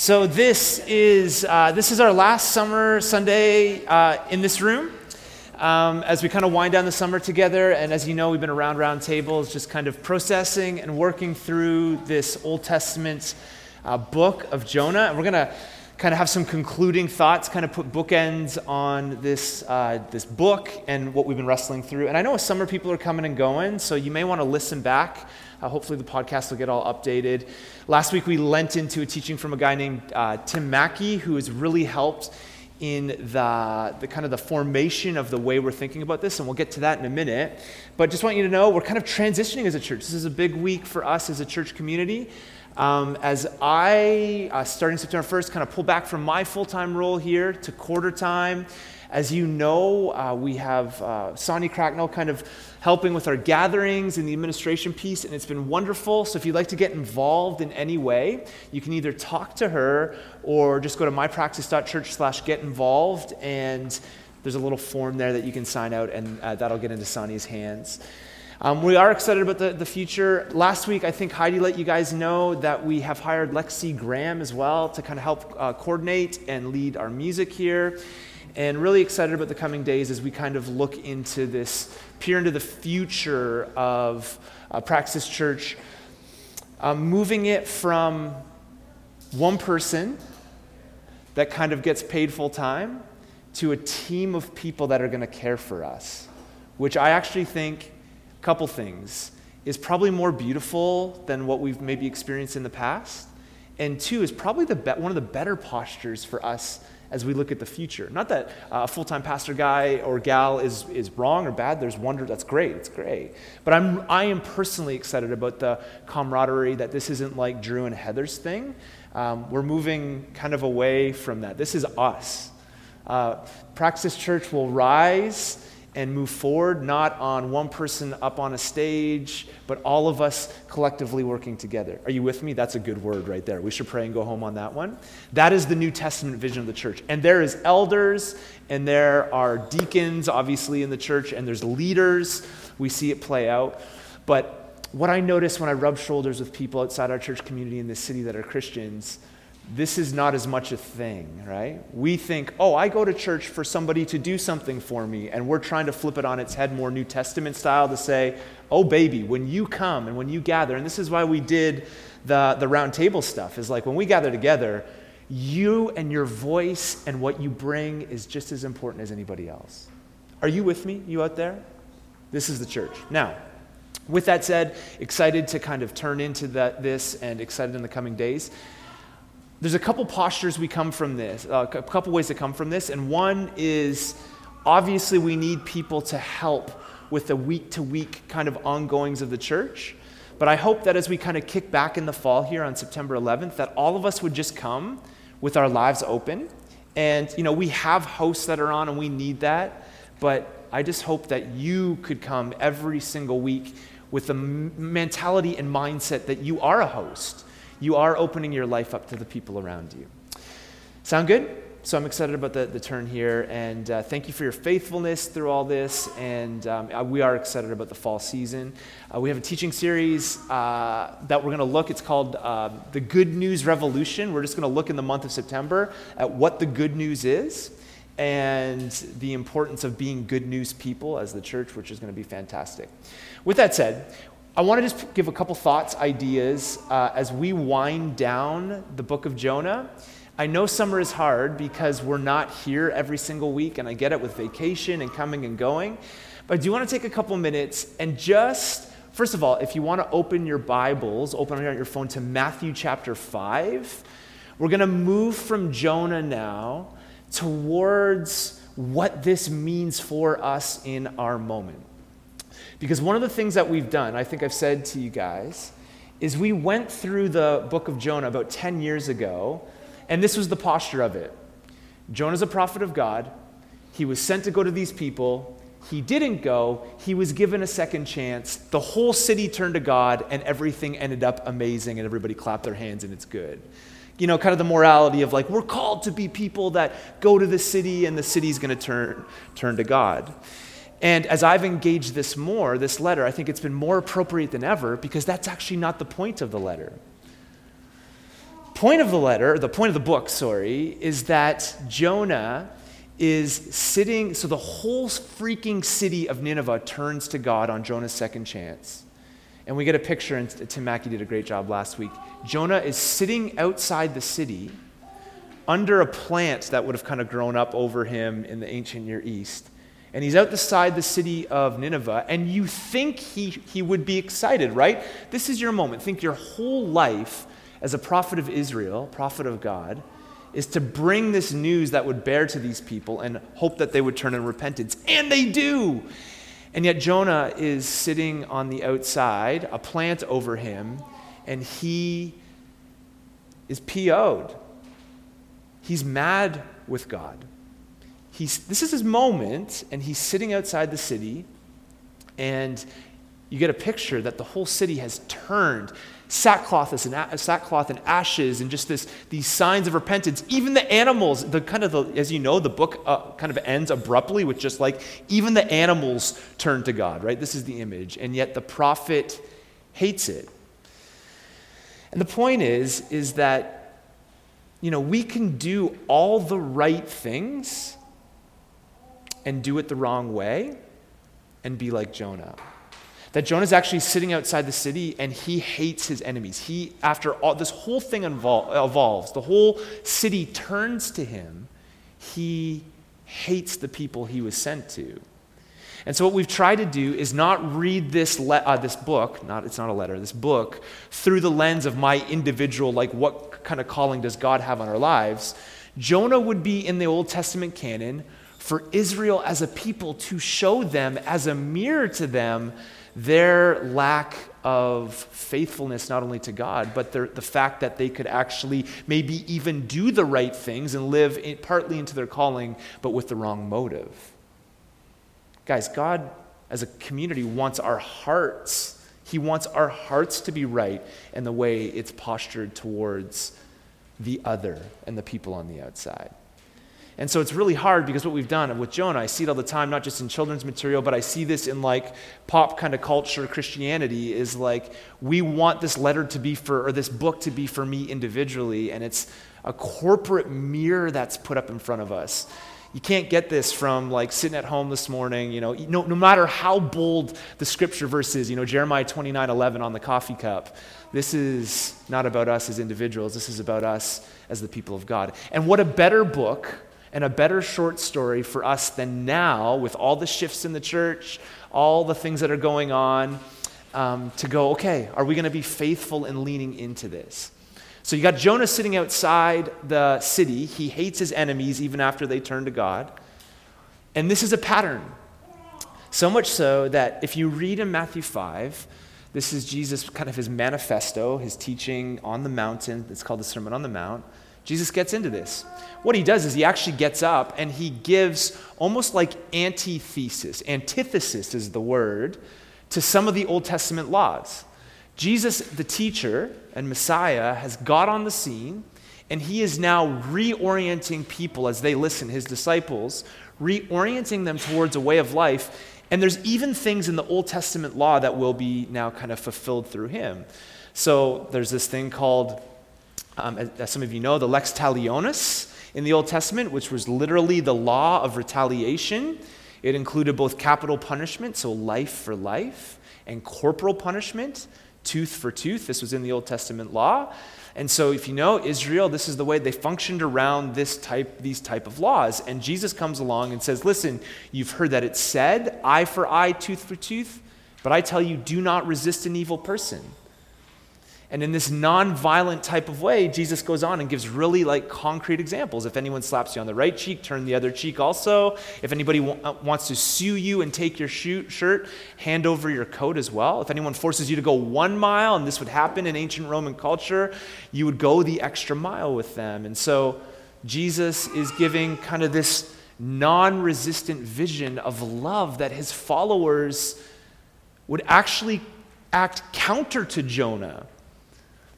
So this is uh, this is our last summer Sunday uh, in this room. Um, as we kind of wind down the summer together, and as you know, we've been around round tables, just kind of processing and working through this Old Testament uh, book of Jonah. And we're gonna kind of have some concluding thoughts, kind of put bookends on this, uh, this book and what we've been wrestling through. And I know summer people are coming and going, so you may want to listen back. Uh, hopefully, the podcast will get all updated. Last week, we lent into a teaching from a guy named uh, Tim Mackie, who has really helped in the, the kind of the formation of the way we're thinking about this, and we'll get to that in a minute. But just want you to know we're kind of transitioning as a church. This is a big week for us as a church community. Um, as I, uh, starting September 1st, kind of pull back from my full time role here to quarter time, as you know, uh, we have uh, Sonny Cracknell kind of helping with our gatherings and the administration piece, and it's been wonderful. So if you'd like to get involved in any way, you can either talk to her or just go to mypraxis.church slash get involved, and there's a little form there that you can sign out, and uh, that'll get into Sonny's hands. Um, we are excited about the, the future. Last week, I think Heidi let you guys know that we have hired Lexi Graham as well to kind of help uh, coordinate and lead our music here. And really excited about the coming days as we kind of look into this, peer into the future of uh, Praxis Church, um, moving it from one person that kind of gets paid full time to a team of people that are going to care for us, which I actually think couple things is probably more beautiful than what we've maybe experienced in the past. And two is probably the be- one of the better postures for us as we look at the future. Not that uh, a full time pastor guy or gal is, is wrong or bad. There's wonder. That's great. It's great. But I'm, I am personally excited about the camaraderie that this isn't like Drew and Heather's thing. Um, we're moving kind of away from that. This is us. Uh, Praxis Church will rise and move forward, not on one person up on a stage, but all of us collectively working together. Are you with me? That's a good word right there. We should pray and go home on that one. That is the New Testament vision of the church. And there is elders, and there are deacons, obviously, in the church, and there's leaders. We see it play out. But what I notice when I rub shoulders with people outside our church community in this city that are Christians this is not as much a thing, right? We think, oh, I go to church for somebody to do something for me, and we're trying to flip it on its head more New Testament style to say, oh, baby, when you come and when you gather, and this is why we did the, the round table stuff, is like when we gather together, you and your voice and what you bring is just as important as anybody else. Are you with me, you out there? This is the church. Now, with that said, excited to kind of turn into that, this and excited in the coming days there's a couple postures we come from this, uh, a couple ways to come from this, and one is obviously we need people to help with the week to week kind of ongoings of the church. But I hope that as we kind of kick back in the fall here on September 11th, that all of us would just come with our lives open. And, you know, we have hosts that are on and we need that. But I just hope that you could come every single week with the mentality and mindset that you are a host you are opening your life up to the people around you. Sound good? So I'm excited about the, the turn here, and uh, thank you for your faithfulness through all this. And um, uh, we are excited about the fall season. Uh, we have a teaching series uh, that we're going to look. It's called uh, the Good News Revolution. We're just going to look in the month of September at what the good news is and the importance of being good news people as the church, which is going to be fantastic. With that said, I want to just give a couple thoughts, ideas uh, as we wind down the book of Jonah. I know summer is hard because we're not here every single week, and I get it with vacation and coming and going. But I do want to take a couple minutes and just, first of all, if you want to open your Bibles, open your phone to Matthew chapter 5, we're going to move from Jonah now towards what this means for us in our moment. Because one of the things that we've done, I think I've said to you guys, is we went through the book of Jonah about 10 years ago, and this was the posture of it. Jonah's a prophet of God. He was sent to go to these people. He didn't go. He was given a second chance. The whole city turned to God, and everything ended up amazing, and everybody clapped their hands, and it's good. You know, kind of the morality of like, we're called to be people that go to the city, and the city's going to turn, turn to God. And as I've engaged this more, this letter, I think it's been more appropriate than ever because that's actually not the point of the letter. point of the letter, the point of the book, sorry, is that Jonah is sitting, so the whole freaking city of Nineveh turns to God on Jonah's second chance. And we get a picture, and Tim Mackie did a great job last week. Jonah is sitting outside the city under a plant that would have kind of grown up over him in the ancient Near East. And he's outside the city of Nineveh, and you think he, he would be excited, right? This is your moment. Think your whole life as a prophet of Israel, prophet of God, is to bring this news that would bear to these people and hope that they would turn in repentance. And they do. And yet Jonah is sitting on the outside, a plant over him, and he is PO'd. He's mad with God. He's, this is his moment, and he's sitting outside the city, and you get a picture that the whole city has turned sackcloth and, sackcloth and ashes and just this, these signs of repentance. Even the animals, the kind of the, as you know, the book uh, kind of ends abruptly with just like even the animals turn to God, right? This is the image. And yet the prophet hates it. And the point is, is that, you know, we can do all the right things and do it the wrong way and be like Jonah. That Jonah's actually sitting outside the city and he hates his enemies. He, after all, this whole thing invol- evolves, the whole city turns to him, he hates the people he was sent to. And so, what we've tried to do is not read this, le- uh, this book, not, it's not a letter, this book, through the lens of my individual, like what kind of calling does God have on our lives. Jonah would be in the Old Testament canon for Israel as a people to show them as a mirror to them their lack of faithfulness not only to God, but the, the fact that they could actually maybe even do the right things and live in, partly into their calling, but with the wrong motive. Guys, God as a community wants our hearts. He wants our hearts to be right in the way it's postured towards the other and the people on the outside. And so it's really hard because what we've done with Jonah, I see it all the time, not just in children's material, but I see this in like pop kind of culture, Christianity, is like we want this letter to be for, or this book to be for me individually, and it's a corporate mirror that's put up in front of us. You can't get this from like sitting at home this morning, you know, no, no matter how bold the scripture verse is, you know, Jeremiah 29 11 on the coffee cup. This is not about us as individuals, this is about us as the people of God. And what a better book and a better short story for us than now, with all the shifts in the church, all the things that are going on, um, to go, okay, are we going to be faithful in leaning into this? So you got Jonah sitting outside the city. He hates his enemies even after they turn to God. And this is a pattern. So much so that if you read in Matthew 5, this is Jesus, kind of his manifesto, his teaching on the mountain. It's called the Sermon on the Mount. Jesus gets into this. What he does is he actually gets up and he gives almost like antithesis, antithesis is the word, to some of the Old Testament laws. Jesus, the teacher and Messiah, has got on the scene and he is now reorienting people as they listen, his disciples, reorienting them towards a way of life. And there's even things in the Old Testament law that will be now kind of fulfilled through him. So there's this thing called um, as, as some of you know, the lex talionis in the Old Testament, which was literally the law of retaliation. It included both capital punishment, so life for life, and corporal punishment, tooth for tooth. This was in the Old Testament law. And so if you know Israel, this is the way they functioned around this type, these type of laws. And Jesus comes along and says, listen, you've heard that it's said, eye for eye, tooth for tooth, but I tell you, do not resist an evil person. And in this non-violent type of way, Jesus goes on and gives really like concrete examples. If anyone slaps you on the right cheek, turn the other cheek also. If anybody w- uh, wants to sue you and take your shoot, shirt, hand over your coat as well. If anyone forces you to go one mile, and this would happen in ancient Roman culture, you would go the extra mile with them. And so Jesus is giving kind of this non-resistant vision of love that his followers would actually act counter to Jonah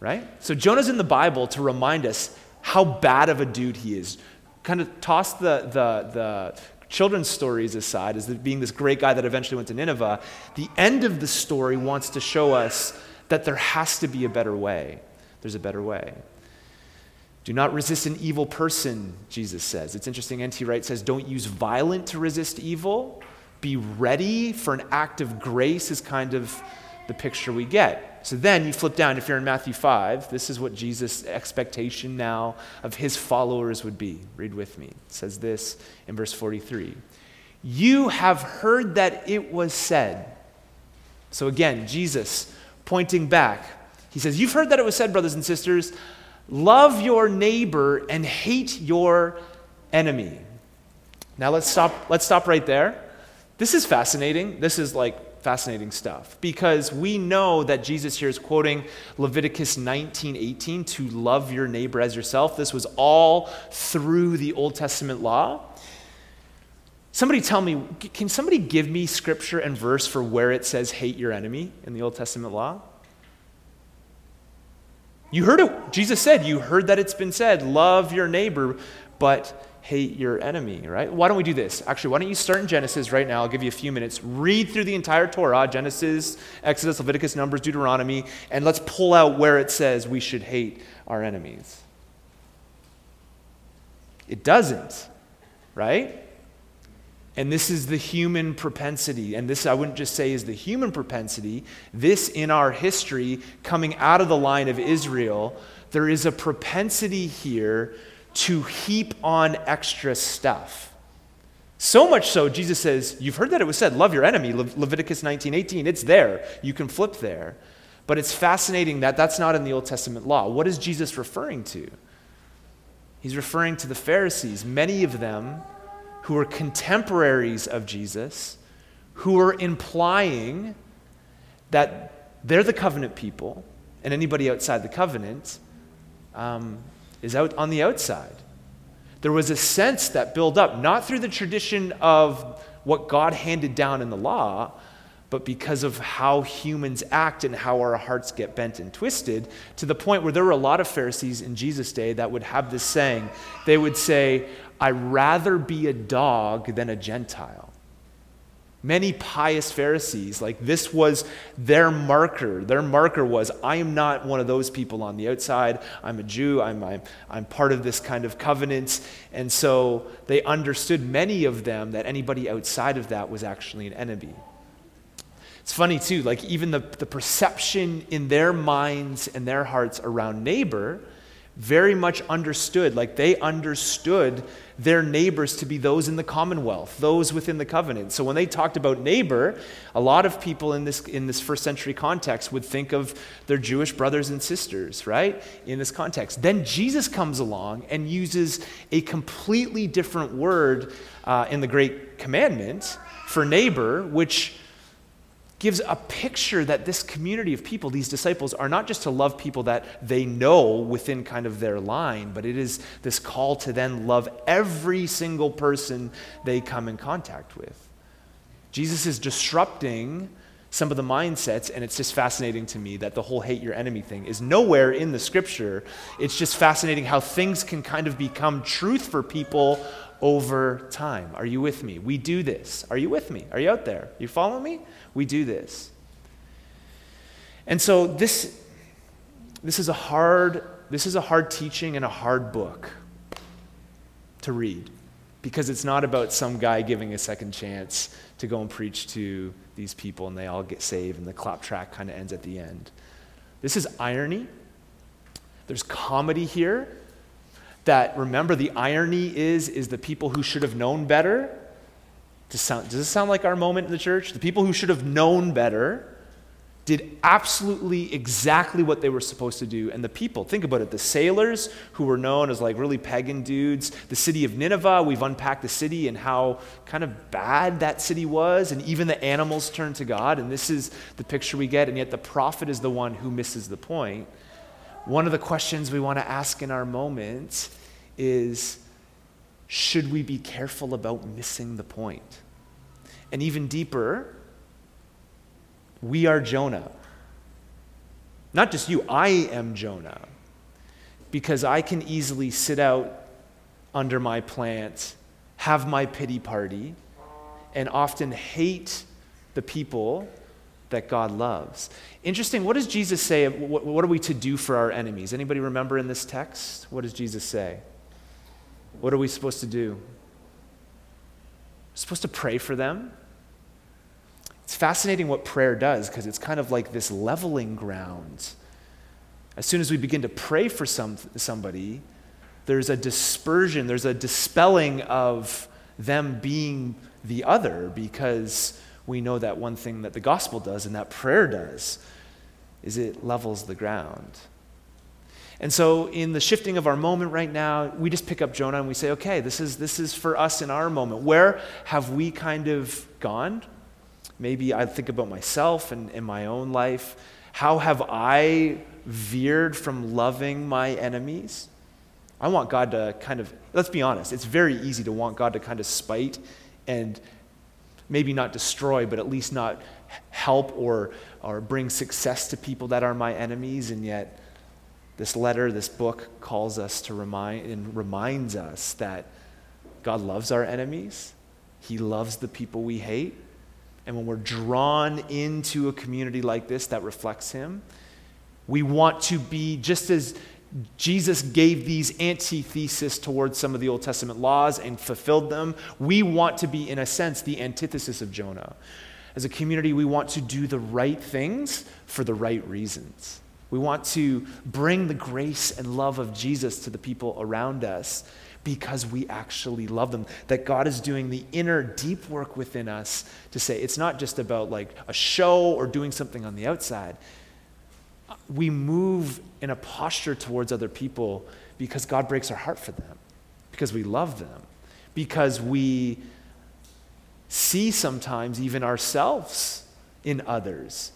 right? So Jonah's in the Bible to remind us how bad of a dude he is. Kind of toss the, the, the children's stories aside as being this great guy that eventually went to Nineveh. The end of the story wants to show us that there has to be a better way. There's a better way. Do not resist an evil person, Jesus says. It's interesting, N.T. Wright says, don't use violent to resist evil. Be ready for an act of grace, is kind of the picture we get. So then you flip down, if you're in Matthew 5, this is what Jesus' expectation now of his followers would be. Read with me. It says this in verse 43 You have heard that it was said. So again, Jesus pointing back, he says, You've heard that it was said, brothers and sisters, Love your neighbor and hate your enemy. Now let's stop, let's stop right there. This is fascinating. This is like fascinating stuff because we know that Jesus here is quoting Leviticus 19 18 to love your neighbor as yourself. This was all through the Old Testament law. Somebody tell me, can somebody give me scripture and verse for where it says hate your enemy in the Old Testament law? You heard it. Jesus said, You heard that it's been said, love your neighbor, but hate your enemy, right? Why don't we do this? Actually, why don't you start in Genesis right now? I'll give you a few minutes. Read through the entire Torah Genesis, Exodus, Leviticus, Numbers, Deuteronomy, and let's pull out where it says we should hate our enemies. It doesn't, right? And this is the human propensity. And this, I wouldn't just say, is the human propensity. This, in our history, coming out of the line of Israel, there is a propensity here to heap on extra stuff. So much so, Jesus says, You've heard that it was said, love your enemy, Le- Leviticus 19 18. It's there. You can flip there. But it's fascinating that that's not in the Old Testament law. What is Jesus referring to? He's referring to the Pharisees. Many of them who were contemporaries of Jesus, who were implying that they're the covenant people, and anybody outside the covenant um, is out on the outside. There was a sense that built up, not through the tradition of what God handed down in the law, but because of how humans act and how our hearts get bent and twisted, to the point where there were a lot of Pharisees in Jesus' day that would have this saying. They would say, I'd rather be a dog than a Gentile. Many pious Pharisees, like this was their marker. Their marker was, I am not one of those people on the outside. I'm a Jew. I'm, I'm, I'm part of this kind of covenant. And so they understood, many of them, that anybody outside of that was actually an enemy. It's funny, too, like even the, the perception in their minds and their hearts around neighbor very much understood, like they understood their neighbors to be those in the commonwealth, those within the covenant. So when they talked about neighbor, a lot of people in this, in this first century context would think of their Jewish brothers and sisters, right? In this context. Then Jesus comes along and uses a completely different word uh, in the Great Commandment for neighbor, which gives a picture that this community of people, these disciples, are not just to love people that they know within kind of their line, but it is this call to then love every single person they come in contact with. Jesus is disrupting some of the mindsets, and it's just fascinating to me that the whole hate your enemy thing is nowhere in the scripture. It's just fascinating how things can kind of become truth for people over time. Are you with me? We do this. Are you with me? Are you out there? You follow me? We do this. And so this, this is a hard this is a hard teaching and a hard book to read because it's not about some guy giving a second chance to go and preach to these people and they all get saved and the clap track kind of ends at the end. This is irony. There's comedy here that remember the irony is is the people who should have known better does, sound, does this sound like our moment in the church? The people who should have known better did absolutely exactly what they were supposed to do. And the people, think about it, the sailors who were known as like really pagan dudes, the city of Nineveh, we've unpacked the city and how kind of bad that city was, and even the animals turned to God. And this is the picture we get, and yet the prophet is the one who misses the point. One of the questions we want to ask in our moment is should we be careful about missing the point? And even deeper, we are Jonah. Not just you, I am Jonah. Because I can easily sit out under my plant, have my pity party, and often hate the people that God loves. Interesting, what does Jesus say? What, what are we to do for our enemies? Anybody remember in this text? What does Jesus say? What are we supposed to do? We're supposed to pray for them. It's fascinating what prayer does because it's kind of like this leveling ground. As soon as we begin to pray for some, somebody, there's a dispersion, there's a dispelling of them being the other because we know that one thing that the gospel does and that prayer does is it levels the ground. And so, in the shifting of our moment right now, we just pick up Jonah and we say, okay, this is, this is for us in our moment. Where have we kind of gone? Maybe I think about myself and in my own life. How have I veered from loving my enemies? I want God to kind of, let's be honest, it's very easy to want God to kind of spite and maybe not destroy, but at least not help or, or bring success to people that are my enemies. And yet, this letter, this book calls us to remind and reminds us that God loves our enemies. He loves the people we hate. And when we're drawn into a community like this that reflects Him, we want to be just as Jesus gave these antitheses towards some of the Old Testament laws and fulfilled them. We want to be, in a sense, the antithesis of Jonah. As a community, we want to do the right things for the right reasons. We want to bring the grace and love of Jesus to the people around us because we actually love them. That God is doing the inner, deep work within us to say it's not just about like a show or doing something on the outside we move in a posture towards other people because God breaks our heart for them, because we love them, because we see sometimes even ourselves in others,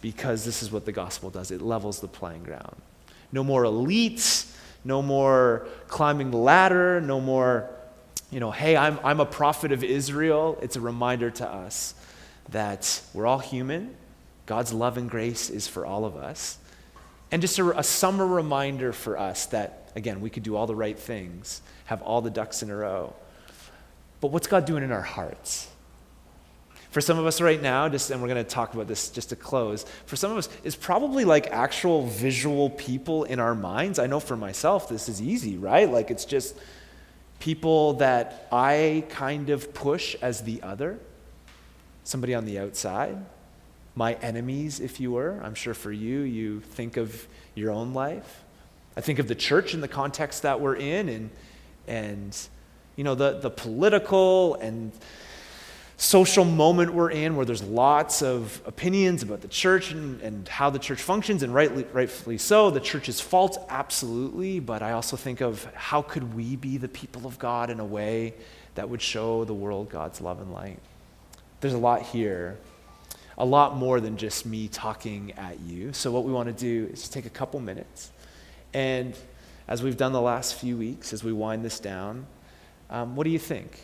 because this is what the gospel does it levels the playing ground. No more elites, no more climbing the ladder, no more, you know, hey, I'm, I'm a prophet of Israel. It's a reminder to us that we're all human. God's love and grace is for all of us. And just a, a, summer reminder for us that, again, we could do all the right things, have all the ducks in a row. But what's God doing in our hearts? For some of us right now, just and we're going to talk about this just to close. For some of us, it's probably like actual visual people in our minds. I know for myself, this is easy, right? Like it's just people that I kind of push as the other, somebody on the outside my enemies, if you were. I'm sure for you, you think of your own life. I think of the church in the context that we're in and, and you know, the, the political and social moment we're in where there's lots of opinions about the church and, and how the church functions, and rightly, rightfully so. The church's fault, absolutely, but I also think of how could we be the people of God in a way that would show the world God's love and light. There's a lot here a lot more than just me talking at you. So, what we want to do is take a couple minutes. And as we've done the last few weeks, as we wind this down, um, what do you think?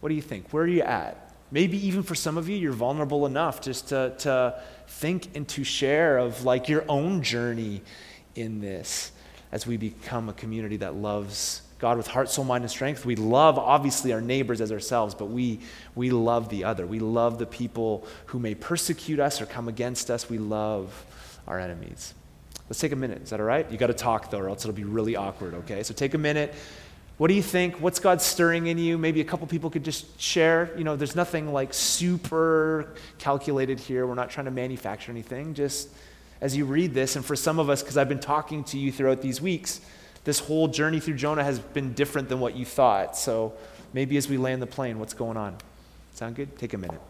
What do you think? Where are you at? Maybe even for some of you, you're vulnerable enough just to, to think and to share of like your own journey in this as we become a community that loves God with heart, soul, mind, and strength. We love, obviously, our neighbors as ourselves, but we, we love the other. We love the people who may persecute us or come against us. We love our enemies. Let's take a minute. Is that all right? You got to talk, though, or else it'll be really awkward, okay? So take a minute. What do you think? What's God stirring in you? Maybe a couple people could just share. You know, there's nothing like super calculated here. We're not trying to manufacture anything. Just as you read this, and for some of us, because I've been talking to you throughout these weeks, this whole journey through Jonah has been different than what you thought. So maybe as we land the plane, what's going on? Sound good? Take a minute.